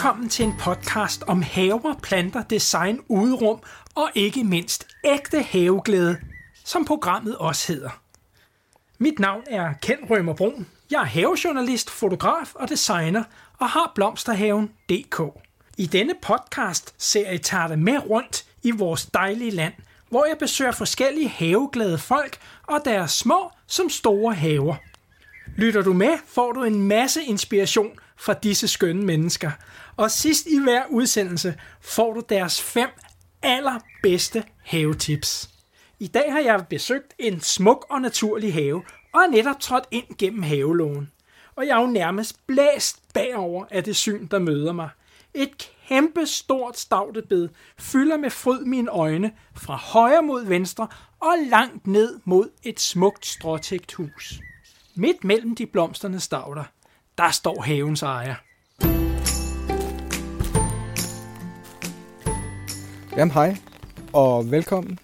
Velkommen til en podcast om haver, planter, design, udrum og ikke mindst ægte haveglæde, som programmet også hedder. Mit navn er Kent Rømer Brun. Jeg er havejournalist, fotograf og designer og har blomsterhaven.dk. I denne podcast-serie tager det med rundt i vores dejlige land, hvor jeg besøger forskellige haveglade folk og deres små som store haver. Lytter du med, får du en masse inspiration fra disse skønne mennesker. Og sidst i hver udsendelse får du deres fem allerbedste havetips. I dag har jeg besøgt en smuk og naturlig have, og er netop trådt ind gennem havelågen. Og jeg er jo nærmest blæst bagover af det syn, der møder mig. Et kæmpe stort stavtebed fylder med fryd mine øjne fra højre mod venstre og langt ned mod et smukt stråtægt hus. Midt mellem de blomsterne stavter, der står havens ejer. Jamen hej, og velkommen.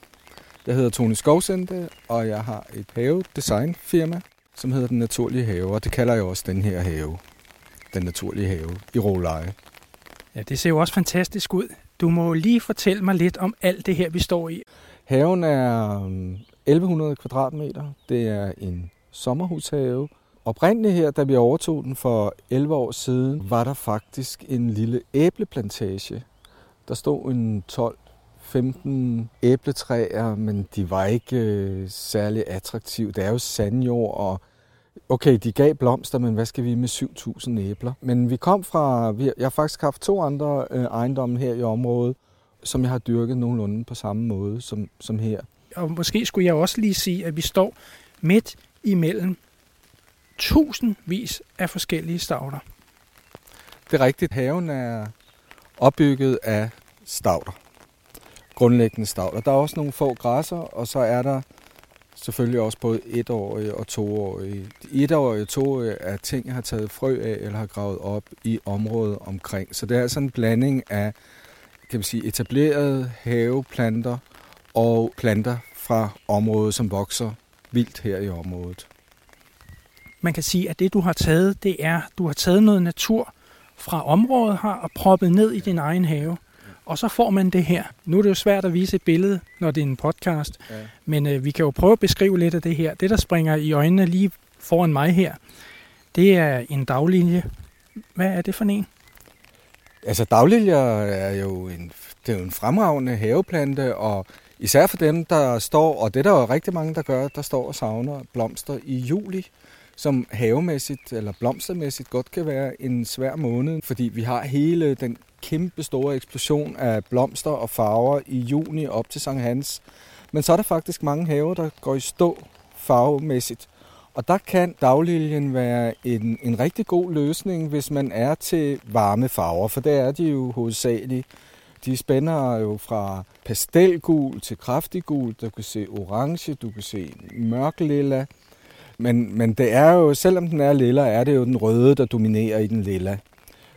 Jeg hedder Tony Skovsende, og jeg har et have-design-firma, som hedder Den Naturlige Have, og det kalder jeg også den her have. Den Naturlige Have i Råleje. Ja, det ser jo også fantastisk ud. Du må lige fortælle mig lidt om alt det her, vi står i. Haven er 1100 um, kvadratmeter. Det er en sommerhushave. Oprindeligt her, da vi overtog den for 11 år siden, var der faktisk en lille æbleplantage. Der stod en 12-15 æbletræer, men de var ikke øh, særlig attraktive. Det er jo sandjord, og okay, de gav blomster, men hvad skal vi med 7.000 æbler? Men vi kom fra, vi, jeg har faktisk haft to andre øh, ejendomme her i området, som jeg har dyrket nogenlunde på samme måde som, som her. Og måske skulle jeg også lige sige, at vi står midt imellem tusindvis af forskellige stavter. Det er rigtigt. Haven er opbygget af stavter. Grundlæggende stavter. Der er også nogle få græsser, og så er der selvfølgelig også både etårige og toårige. De etårige og toårige er ting, jeg har taget frø af eller har gravet op i området omkring. Så det er altså en blanding af kan man sige, etablerede haveplanter og planter fra området, som vokser vildt her i området. Man kan sige, at det du har taget, det er, du har taget noget natur fra området her og proppet ned i din egen have. Og så får man det her. Nu er det jo svært at vise et billede, når det er en podcast. Ja. Men øh, vi kan jo prøve at beskrive lidt af det her. Det, der springer i øjnene lige foran mig her, det er en daglinje. Hvad er det for en? Altså dagliljer er jo en, det er jo en fremragende haveplante, og især for dem, der står, og det der er der rigtig mange, der gør, der står og savner blomster i juli, som havemæssigt eller blomstermæssigt godt kan være en svær måned, fordi vi har hele den kæmpe store eksplosion af blomster og farver i juni op til Sankt Hans. Men så er der faktisk mange haver, der går i stå farvemæssigt. Og der kan dagliljen være en, en rigtig god løsning, hvis man er til varme farver, for det er de jo hovedsageligt. De spænder jo fra pastelgul til kraftig gul, du kan se orange, du kan se mørk lilla. Men, men det er jo, selvom den er lilla, er det jo den røde, der dominerer i den lilla,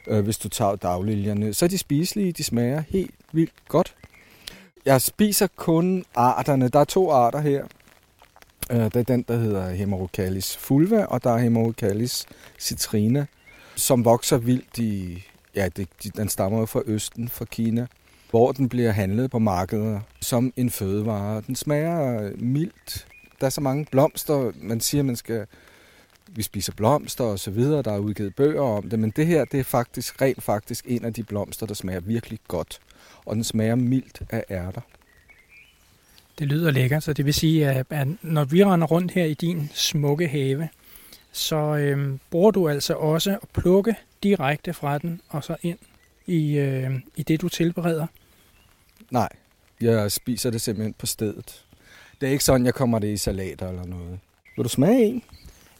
øh, hvis du tager dagliljerne. Så er de spiselige, de smager helt vildt godt. Jeg spiser kun arterne. Der er to arter her. Øh, det er den, der hedder Hemerocallis fulva, og der er Hemerocallis citrina, som vokser vildt i... Ja, det, den stammer fra Østen, fra Kina, hvor den bliver handlet på markedet som en fødevare. Den smager mildt. Der er så mange blomster. Man siger, man skal vi spiser blomster og så videre. Der er udgivet bøger om det, men det her, det er faktisk rent faktisk en af de blomster, der smager virkelig godt. Og den smager mildt af ærter. Det lyder lækkert, så det vil sige, at når vi render rundt her i din smukke have, så øhm, bruger du altså også at plukke direkte fra den og så ind i, øh, i det, du tilbereder? Nej, jeg spiser det simpelthen på stedet. Det er ikke sådan, jeg kommer det i salater eller noget. Vil du smage en?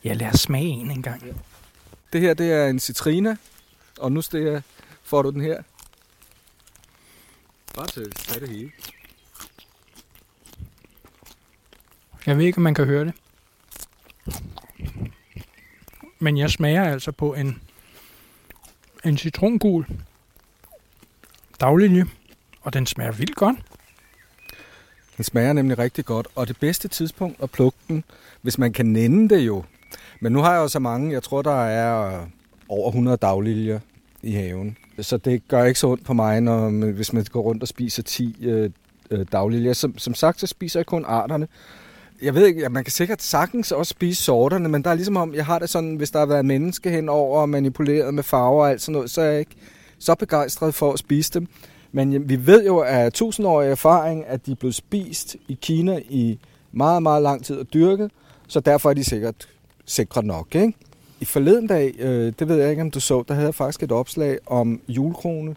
Ja, lad os smage en en gang. Det her, det er en citrina, og nu stiger, får du den her. Bare til, tag det hele. Jeg ved ikke, om man kan høre det. Men jeg smager altså på en, en citrongul daglinje, og den smager vildt godt. Den smager nemlig rigtig godt, og det bedste tidspunkt at plukke den, hvis man kan nænde det jo. Men nu har jeg jo så mange, jeg tror der er over 100 dagliljer i haven. Så det gør ikke så ondt på mig, når, hvis man går rundt og spiser 10 øh, øh, dagliljer. Som, som sagt, så spiser jeg kun arterne. Jeg ved ikke, ja, man kan sikkert sagtens også spise sorterne, men der er ligesom om, jeg har det sådan, hvis der har været menneske henover og manipuleret med farver og alt sådan noget, så er jeg ikke så begejstret for at spise dem. Men vi ved jo af tusindårig erfaring, at de er blevet spist i Kina i meget, meget lang tid og dyrket, så derfor er de sikkert sikre nok. Ikke? I forleden dag, øh, det ved jeg ikke, om du så, der havde jeg faktisk et opslag om julekrone,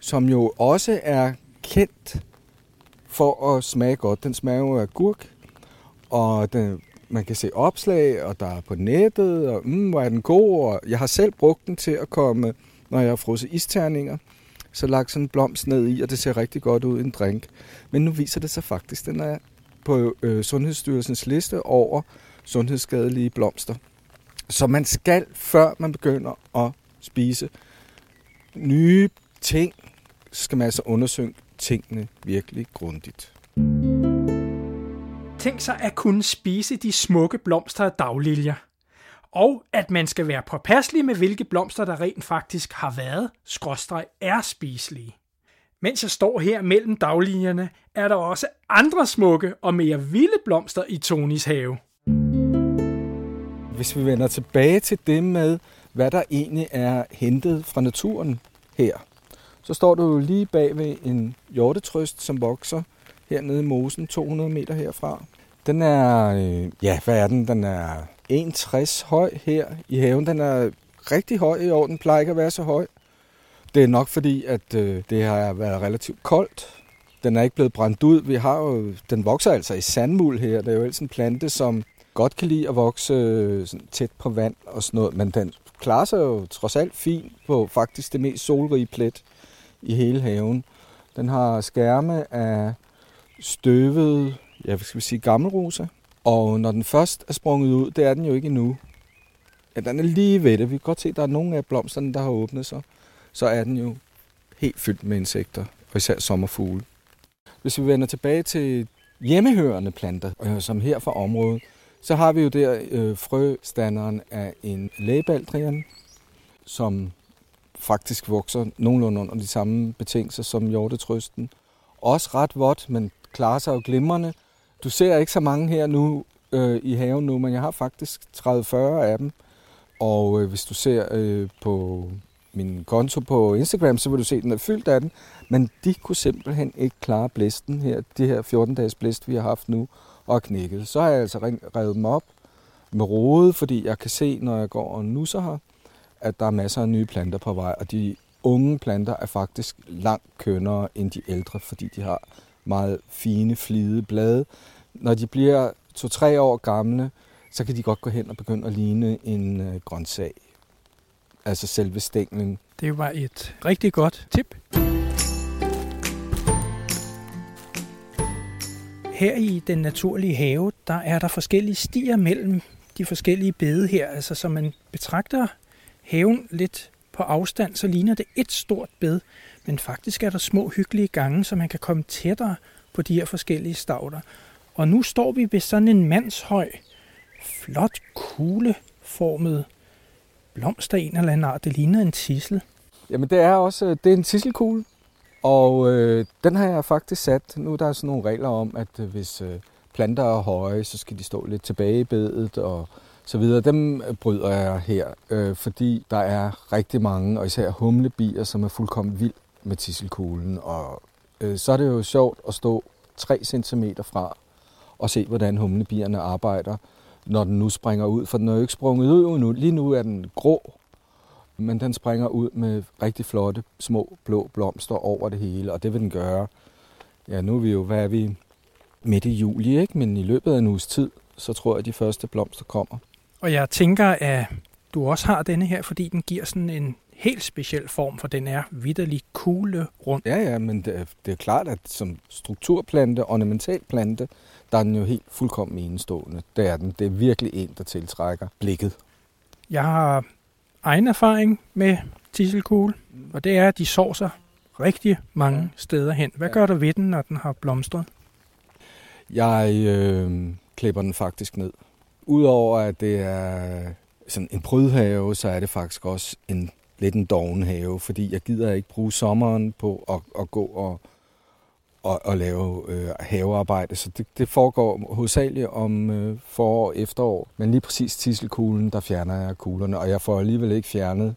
som jo også er kendt for at smage godt. Den smager jo af gurk, og den, man kan se opslag, og der er på nettet, og mm, hvor er den god, og jeg har selv brugt den til at komme, når jeg har frosset isterninger, så lagt sådan en blomst ned i, og det ser rigtig godt ud i en drink. Men nu viser det sig faktisk, at den er på øh, Sundhedsstyrelsens liste over sundhedsskadelige blomster. Så man skal, før man begynder at spise nye ting, skal man altså undersøge tingene virkelig grundigt. Tænk sig at kunne spise de smukke blomster af dagliljer. Og at man skal være påpasselig med, hvilke blomster, der rent faktisk har været, skråstreg er spiselige. Mens jeg står her mellem daglinjerne, er der også andre smukke og mere vilde blomster i Tonis have. Hvis vi vender tilbage til det med, hvad der egentlig er hentet fra naturen her, så står du jo lige bag ved en hjortetrøst, som vokser hernede i mosen, 200 meter herfra. Den er, øh, ja, hvad er den? Den er 1,60 høj her i haven. Den er rigtig høj i år. Den plejer ikke at være så høj. Det er nok fordi, at øh, det har været relativt koldt. Den er ikke blevet brændt ud. Vi har jo, den vokser altså i sandmuld her. Det er jo ellers en plante, som godt kan lide at vokse øh, sådan tæt på vand og sådan noget, men den klarer sig jo trods alt fint på faktisk det mest solrige plet i hele haven. Den har skærme af støvet, ja, hvad skal vi sige, gammelrosa. Og når den først er sprunget ud, det er den jo ikke endnu. Ja, den er lige ved det. Vi kan godt se, at der er nogle af blomsterne, der har åbnet sig. Så er den jo helt fyldt med insekter, og især sommerfugle. Hvis vi vender tilbage til hjemmehørende planter, øh, som her fra området, så har vi jo der øh, frøstanderen af en lægebaldrian, som faktisk vokser nogenlunde under de samme betingelser som hjortetrøsten. Også ret vådt, men klarer sig jo glimrende. Du ser ikke så mange her nu øh, i haven nu, men jeg har faktisk 30-40 af dem. Og øh, hvis du ser øh, på min konto på Instagram, så vil du se, at den er fyldt af den. Men de kunne simpelthen ikke klare blæsten her, det her 14-dages blæst, vi har haft nu, og knækket. Så har jeg altså revet dem op med rode, fordi jeg kan se, når jeg går og nusser her, at der er masser af nye planter på vej, og de unge planter er faktisk langt kønnere end de ældre, fordi de har meget fine, flide blade. Når de bliver to-tre år gamle, så kan de godt gå hen og begynde at ligne en øh, grøntsag. Altså selve stænglen. Det var et rigtig godt tip. Her i den naturlige have, der er der forskellige stier mellem de forskellige bede her. Altså, så man betragter haven lidt på afstand, så ligner det et stort bed. Men faktisk er der små hyggelige gange, så man kan komme tættere på de her forskellige stauder. Og nu står vi ved sådan en mandshøj, flot, kugleformet blomster en eller anden art. Det ligner en tissel. Jamen det er også øh, det er en tisselkugle, og øh, den har jeg faktisk sat. Nu er der sådan nogle regler om, at øh, hvis øh, planter er høje, så skal de stå lidt tilbage i bedet og så videre. Dem øh, bryder jeg her, øh, fordi der er rigtig mange, og især humlebier, som er fuldkommen vildt med tisselkuglen. Og øh, så er det jo sjovt at stå 3 cm fra og se, hvordan humlebierne arbejder, når den nu springer ud. For den er jo ikke sprunget ud endnu. Lige nu er den grå, men den springer ud med rigtig flotte små blå blomster over det hele, og det vil den gøre. Ja, nu er vi jo, hvad er vi, midt i juli, ikke? men i løbet af en uges tid, så tror jeg, at de første blomster kommer. Og jeg tænker, at du også har denne her, fordi den giver sådan en helt speciel form, for den er vidderlig kugle rundt. Ja, ja, men det er, det er klart, at som strukturplante, ornamentalplante, der er den jo helt fuldkommen enestående. Det er den. Det er virkelig en, der tiltrækker blikket. Jeg har egen erfaring med tisselkugle, og det er, at de sår sig rigtig mange steder hen. Hvad gør du ved den, når den har blomstret? Jeg øh, klipper den faktisk ned. Udover at det er sådan en prydhave, så er det faktisk også en lidt en doven have, fordi jeg gider ikke bruge sommeren på at, at gå og, og, og lave øh, havearbejde. Så det, det foregår hovedsageligt om øh, forår og efterår. Men lige præcis tisselkuglen, der fjerner jeg kuglerne, og jeg får alligevel ikke fjernet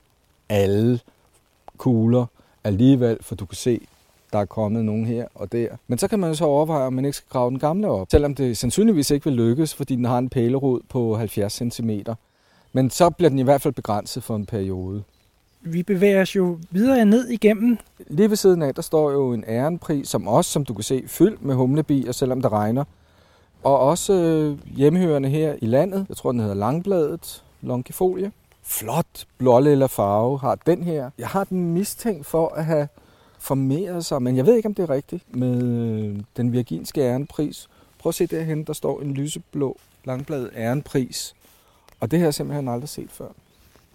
alle kugler alligevel, for du kan se, der er kommet nogen her og der. Men så kan man jo så overveje, om man ikke skal grave den gamle op. Selvom det sandsynligvis ikke vil lykkes, fordi den har en pælerod på 70 cm. Men så bliver den i hvert fald begrænset for en periode. Vi bevæger os jo videre ned igennem. Lige ved siden af, der står jo en ærenpris, som også, som du kan se, fyldt med humlebier, selvom det regner. Og også øh, hjemmehørende her i landet. Jeg tror, den hedder Langbladet Longifolie. Flot blålilla farve har den her. Jeg har den mistænkt for at have formeret sig, men jeg ved ikke, om det er rigtigt med øh, den virginske ærenpris. Prøv at se derhen, der står en lyseblå langbladet ærenpris. Og det har jeg simpelthen aldrig set før.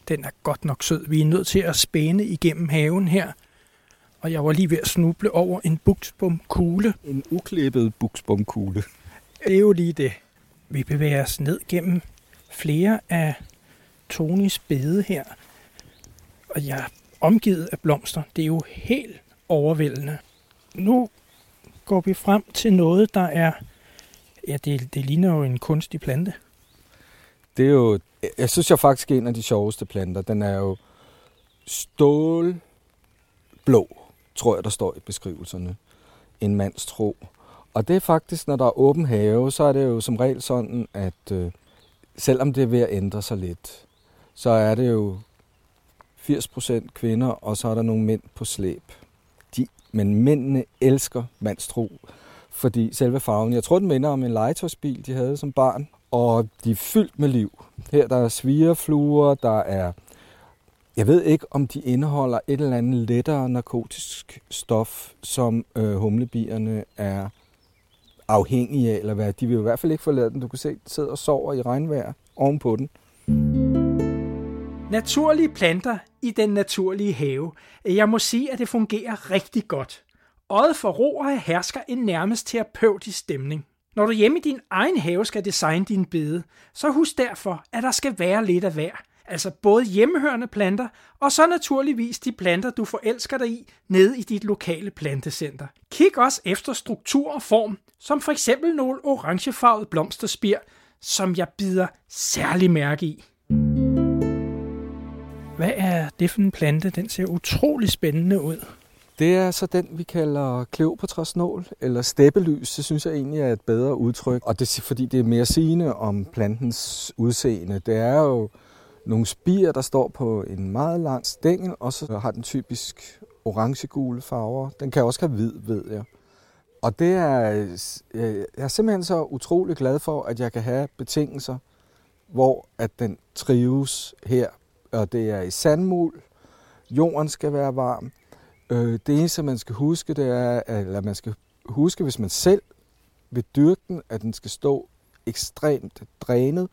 Den er godt nok sød. Vi er nødt til at spænde igennem haven her. Og jeg var lige ved at snuble over en buksbomkugle. En uklippet buksbomkugle. Det er jo lige det. Vi bevæger os ned gennem flere af Tonys bede her. Og jeg er omgivet af blomster. Det er jo helt overvældende. Nu går vi frem til noget, der er... Ja, det, det ligner jo en kunstig plante. Det er jo... Jeg synes jeg faktisk er en af de sjoveste planter. Den er jo stålblå, tror jeg, der står i beskrivelserne. En mands tro. Og det er faktisk, når der er åben have, så er det jo som regel sådan, at øh, selvom det er ved at ændre sig lidt, så er det jo 80% kvinder, og så er der nogle mænd på slæb. De, men mændene elsker mandstro, fordi selve farven, jeg tror, den minder om en legetøjsbil, de havde som barn, og de er fyldt med liv. Her der er svigerfluer, der er, jeg ved ikke, om de indeholder et eller andet lettere narkotisk stof, som øh, humlebierne er afhængige af, eller hvad. De vil i hvert fald ikke forlade den. Du kan se, de sidder og sover i regnvejr ovenpå den. Naturlige planter i den naturlige have. Jeg må sige, at det fungerer rigtig godt. Øjet for roer hersker en nærmest terapeutisk stemning. Når du hjemme i din egen have skal designe din bede, så husk derfor, at der skal være lidt af hver. Altså både hjemmehørende planter, og så naturligvis de planter, du forelsker dig i, nede i dit lokale plantecenter. Kig også efter struktur og form, som for eksempel nogle orangefarvede blomsterspir, som jeg bider særlig mærke i. Hvad er det for en plante? Den ser utrolig spændende ud. Det er så den, vi kalder Kleopatrasnål, eller steppelys. Det synes jeg egentlig er et bedre udtryk. Og det er fordi, det er mere sigende om plantens udseende. Det er jo nogle spir, der står på en meget lang stængel, og så har den typisk orange-gule farver. Den kan også have hvid, ved jeg. Og det er, øh, jeg er simpelthen så utrolig glad for, at jeg kan have betingelser, hvor at den trives her. Og det er i sandmul. Jorden skal være varm. Øh, det eneste, man skal huske, det er, eller man skal huske, hvis man selv vil dyrke den, at den skal stå ekstremt drænet,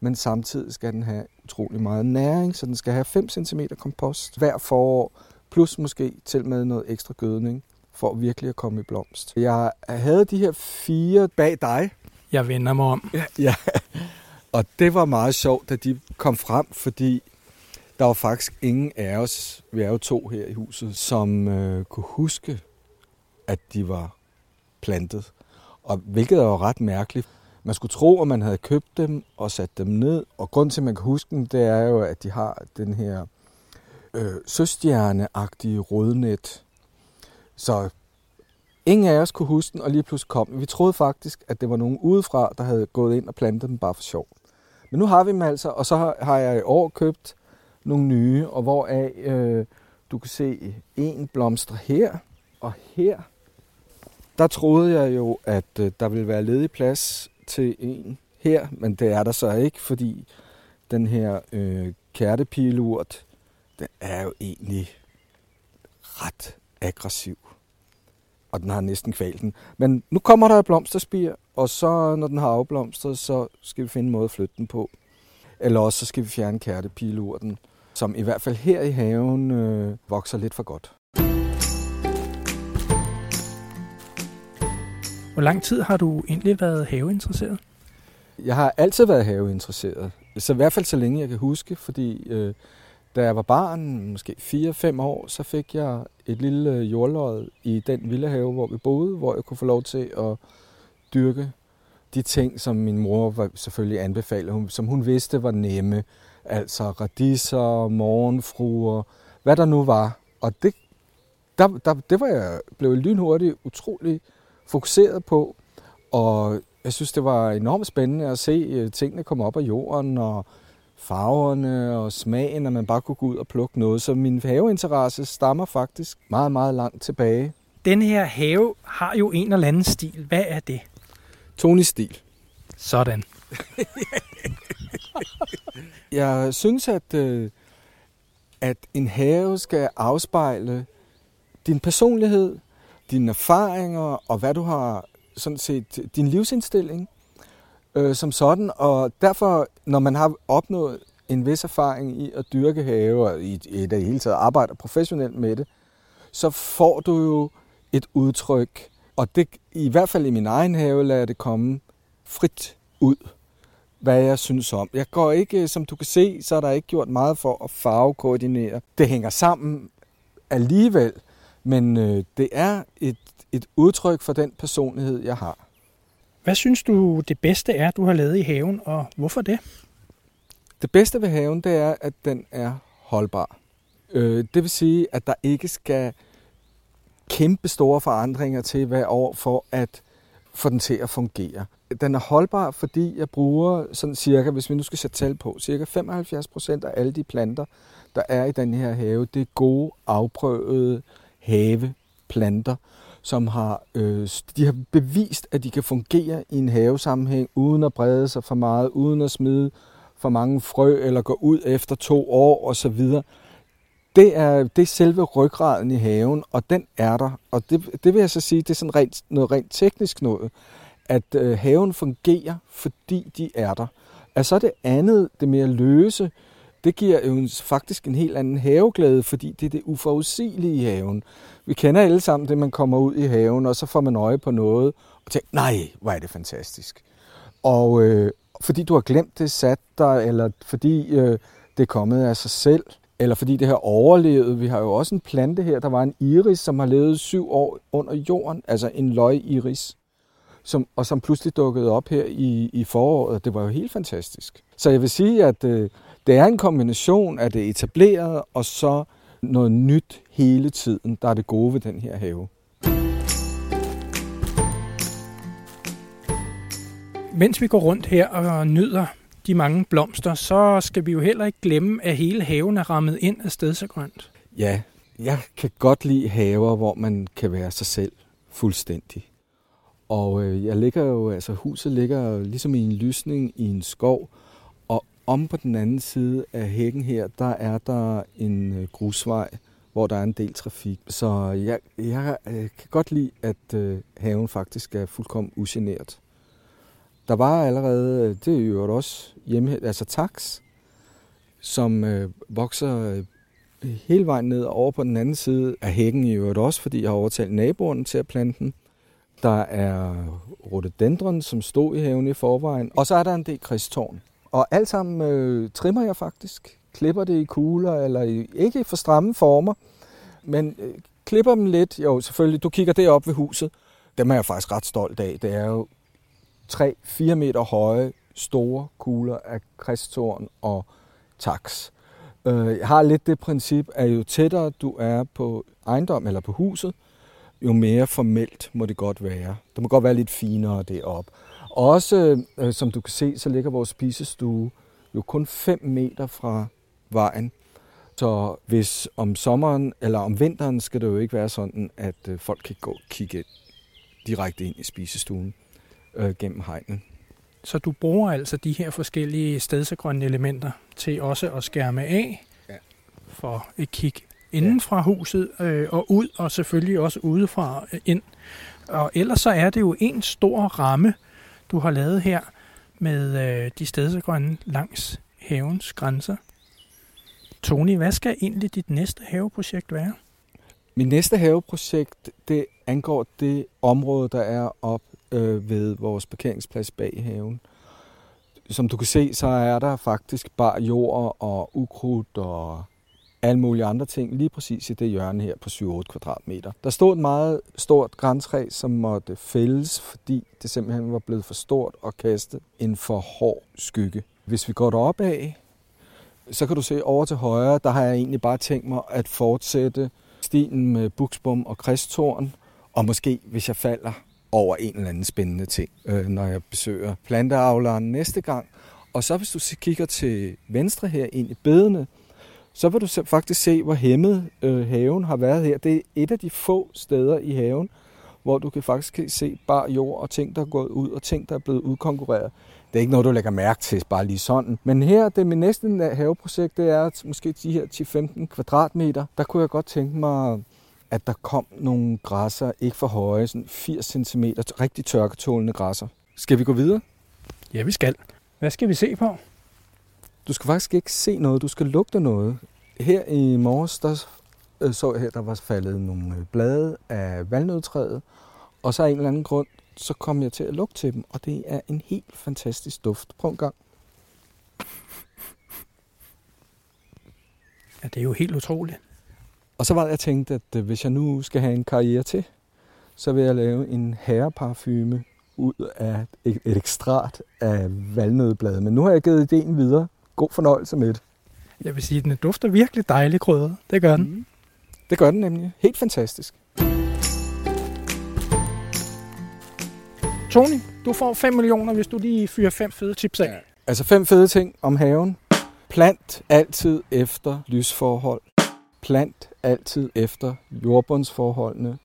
men samtidig skal den have utrolig meget næring, så den skal have 5 cm kompost hver forår, plus måske til med noget ekstra gødning, for virkelig at komme i blomst. Jeg havde de her fire bag dig. Jeg vender mig om. Ja, ja. og det var meget sjovt, da de kom frem, fordi der var faktisk ingen af os, vi er jo to her i huset, som øh, kunne huske, at de var plantet. Og hvilket er jo ret mærkeligt. Man skulle tro, at man havde købt dem og sat dem ned. Og grund til, at man kan huske dem, det er jo, at de har den her øh, søstjerneagtige rødnet. Så ingen af os kunne huske den, og lige pludselig kom Vi troede faktisk, at det var nogen udefra, der havde gået ind og plantet dem bare for sjov. Men nu har vi dem altså, og så har jeg i år købt nogle nye, og hvoraf øh, du kan se en blomster her og her. Der troede jeg jo, at øh, der ville være ledig plads til en her, men det er der så ikke, fordi den her øh, kærtepilurt, den er jo egentlig ret aggressiv. Og den har næsten kvalt den. Men nu kommer der et blomsterspir, og så når den har afblomstret, så skal vi finde en måde at flytte den på. Eller også så skal vi fjerne kærtepilurten som i hvert fald her i haven øh, vokser lidt for godt. Hvor lang tid har du egentlig været haveinteresseret? Jeg har altid været haveinteresseret. Så i hvert fald så længe jeg kan huske, fordi øh, Da jeg var barn, måske 4-5 år, så fik jeg et lille jordlod i den villahave, hvor vi boede, hvor jeg kunne få lov til at dyrke de ting, som min mor var selvfølgelig anbefalede, som hun vidste var nemme. Altså radisser, morgenfruer, hvad der nu var. Og det, der, der, det var jeg blev lynhurtigt utrolig fokuseret på. Og jeg synes, det var enormt spændende at se øh, tingene komme op af jorden, og farverne og smagen, at man bare kunne gå ud og plukke noget. Så min haveinteresse stammer faktisk meget, meget langt tilbage. Den her have har jo en eller anden stil. Hvad er det? Tony-stil. Sådan. jeg synes, at, øh, at en have skal afspejle din personlighed, dine erfaringer og hvad du har sådan set din livsindstilling øh, som sådan. Og derfor, når man har opnået en vis erfaring i at dyrke have og i, i det hele taget arbejder professionelt med det, så får du jo et udtryk. Og det, i hvert fald i min egen have, lader det komme frit ud, hvad jeg synes om. Jeg går ikke, som du kan se, så er der ikke gjort meget for at farvekoordinere. Det hænger sammen alligevel, men øh, det er et, et udtryk for den personlighed, jeg har. Hvad synes du det bedste er, du har lavet i haven, og hvorfor det? Det bedste ved haven, det er, at den er holdbar. Øh, det vil sige, at der ikke skal kæmpe store forandringer til hver år for at få den til at fungere. Den er holdbar, fordi jeg bruger sådan cirka, hvis vi nu skal sætte tal på, cirka 75 procent af alle de planter, der er i den her have, det er gode, afprøvede haveplanter, som har, øh, de har bevist, at de kan fungere i en havesammenhæng, uden at brede sig for meget, uden at smide for mange frø, eller gå ud efter to år osv. Det er, det er selve ryggraden i haven, og den er der. Og det, det vil jeg så sige, det er sådan rent, noget rent teknisk noget, at øh, haven fungerer, fordi de er der. Altså det andet, det mere løse, det giver jo faktisk en helt anden haveglæde, fordi det er det uforudsigelige i haven. Vi kender alle sammen det, man kommer ud i haven, og så får man øje på noget, og tænker, nej, hvor er det fantastisk. Og øh, fordi du har glemt det sat dig, eller fordi øh, det er kommet af sig selv, eller fordi det har overlevet. Vi har jo også en plante her, der var en iris, som har levet syv år under jorden, altså en løg-iris, som, og som pludselig dukkede op her i, i foråret. Det var jo helt fantastisk. Så jeg vil sige, at øh, det er en kombination af det etablerede og så noget nyt hele tiden, der er det gode ved den her have. Mens vi går rundt her og nyder de mange blomster, så skal vi jo heller ikke glemme, at hele haven er rammet ind af stedsegrønt. Ja, jeg kan godt lide haver, hvor man kan være sig selv fuldstændig. Og øh, jeg ligger jo, altså huset ligger ligesom i en lysning i en skov, og om på den anden side af hækken her, der er der en øh, grusvej, hvor der er en del trafik. Så jeg, jeg kan godt lide, at øh, haven faktisk er fuldkommen ugeneret. Der var allerede, øh, det er jo også hjemme, altså tax, som øh, vokser øh, hele vejen ned over på den anden side af hækken i øvrigt også, fordi jeg har overtalt naboerne til at plante den. Der er rhododendron, som stod i haven i forvejen, og så er der en del kristtårn. Og alt sammen øh, trimmer jeg faktisk. Klipper det i kugler, eller i, ikke i for stramme former, men øh, klipper dem lidt. Jo, selvfølgelig, du kigger det op ved huset. Dem er jeg faktisk ret stolt af. Det er jo 3-4 meter høje, store kugler af kristtorn og taks. Øh, jeg har lidt det princip, at jo tættere du er på ejendom eller på huset, jo mere formelt må det godt være. Det må godt være lidt finere deroppe. Også, øh, som du kan se, så ligger vores spisestue jo kun 5 meter fra vejen. Så hvis om sommeren eller om vinteren skal det jo ikke være sådan, at øh, folk kan gå og kigge direkte ind i spisestuen øh, gennem hegnet. Så du bruger altså de her forskellige stedsegrønne elementer til også at skærme af ja. for et kig inden fra huset øh, og ud, og selvfølgelig også udefra øh, ind. Og ellers så er det jo en stor ramme, du har lavet her med øh, de stedsegrønne langs havens grænser. Tony, hvad skal egentlig dit næste haveprojekt være? Min næste haveprojekt, det angår det område, der er op øh, ved vores parkeringsplads bag haven. Som du kan se, så er der faktisk bare jord og ukrudt og alle mulige andre ting, lige præcis i det hjørne her på 7-8 kvadratmeter. Der stod et meget stort græntræ, som måtte fældes, fordi det simpelthen var blevet for stort og kastet en for hård skygge. Hvis vi går derop af, så kan du se over til højre, der har jeg egentlig bare tænkt mig at fortsætte stien med buksbom og kristtorn, og måske, hvis jeg falder over en eller anden spændende ting, øh, når jeg besøger planteavleren næste gang. Og så hvis du kigger til venstre her ind i bedene, så vil du faktisk se, hvor hæmmet øh, haven har været her. Det er et af de få steder i haven, hvor du kan faktisk se bare jord og ting, der er gået ud, og ting, der er blevet udkonkurreret. Det er ikke noget, du lægger mærke til, bare lige sådan. Men her, det min næste øh, haveprojekt, det er måske de her 10-15 kvadratmeter. Der kunne jeg godt tænke mig, at der kom nogle græsser, ikke for høje, sådan 80 cm, rigtig tørketålende græsser. Skal vi gå videre? Ja, vi skal. Hvad skal vi se på? Du skal faktisk ikke se noget, du skal lugte noget. Her i morges, der øh, så jeg her, der var faldet nogle øh, blade af valnødtræet, og så af en eller anden grund, så kom jeg til at lugte til dem, og det er en helt fantastisk duft. Prøv en gang. Ja, det er jo helt utroligt. Og så var det, jeg tænkte, at øh, hvis jeg nu skal have en karriere til, så vil jeg lave en herreparfume ud af et, et ekstrat af valnødblade. Men nu har jeg givet ideen videre. God fornøjelse med det. Jeg vil sige, at den dufter virkelig dejligt krydret. Det gør den. Mm. Det gør den nemlig. Helt fantastisk. Tony, du får 5 millioner, hvis du lige fyrer fem fede tips af. Ja. Altså fem fede ting om haven. Plant altid efter lysforhold. Plant altid efter jordbundsforholdene.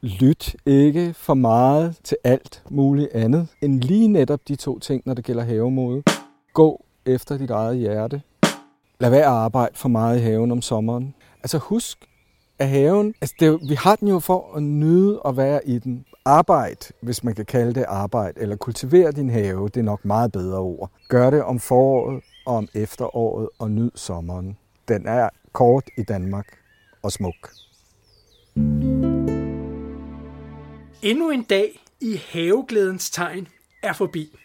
Lyt ikke for meget til alt muligt andet end lige netop de to ting, når det gælder havemode. Gå efter dit eget hjerte. Lad være at arbejde for meget i haven om sommeren. Altså husk, at haven, altså det, vi har den jo for at nyde at være i den. Arbejde, hvis man kan kalde det arbejde, eller kultivere din have, det er nok meget bedre ord. Gør det om foråret og om efteråret og nyd sommeren. Den er kort i Danmark og smuk. Endnu en dag i haveglædens tegn er forbi.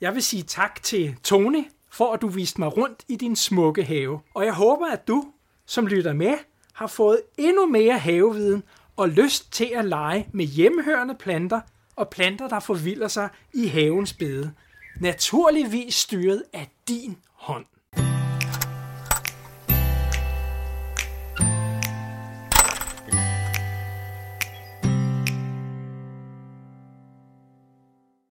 Jeg vil sige tak til Tone for at du viste mig rundt i din smukke have. Og jeg håber, at du, som lytter med, har fået endnu mere haveviden og lyst til at lege med hjemmehørende planter og planter, der forvilder sig i havens bede. Naturligvis styret af din hånd.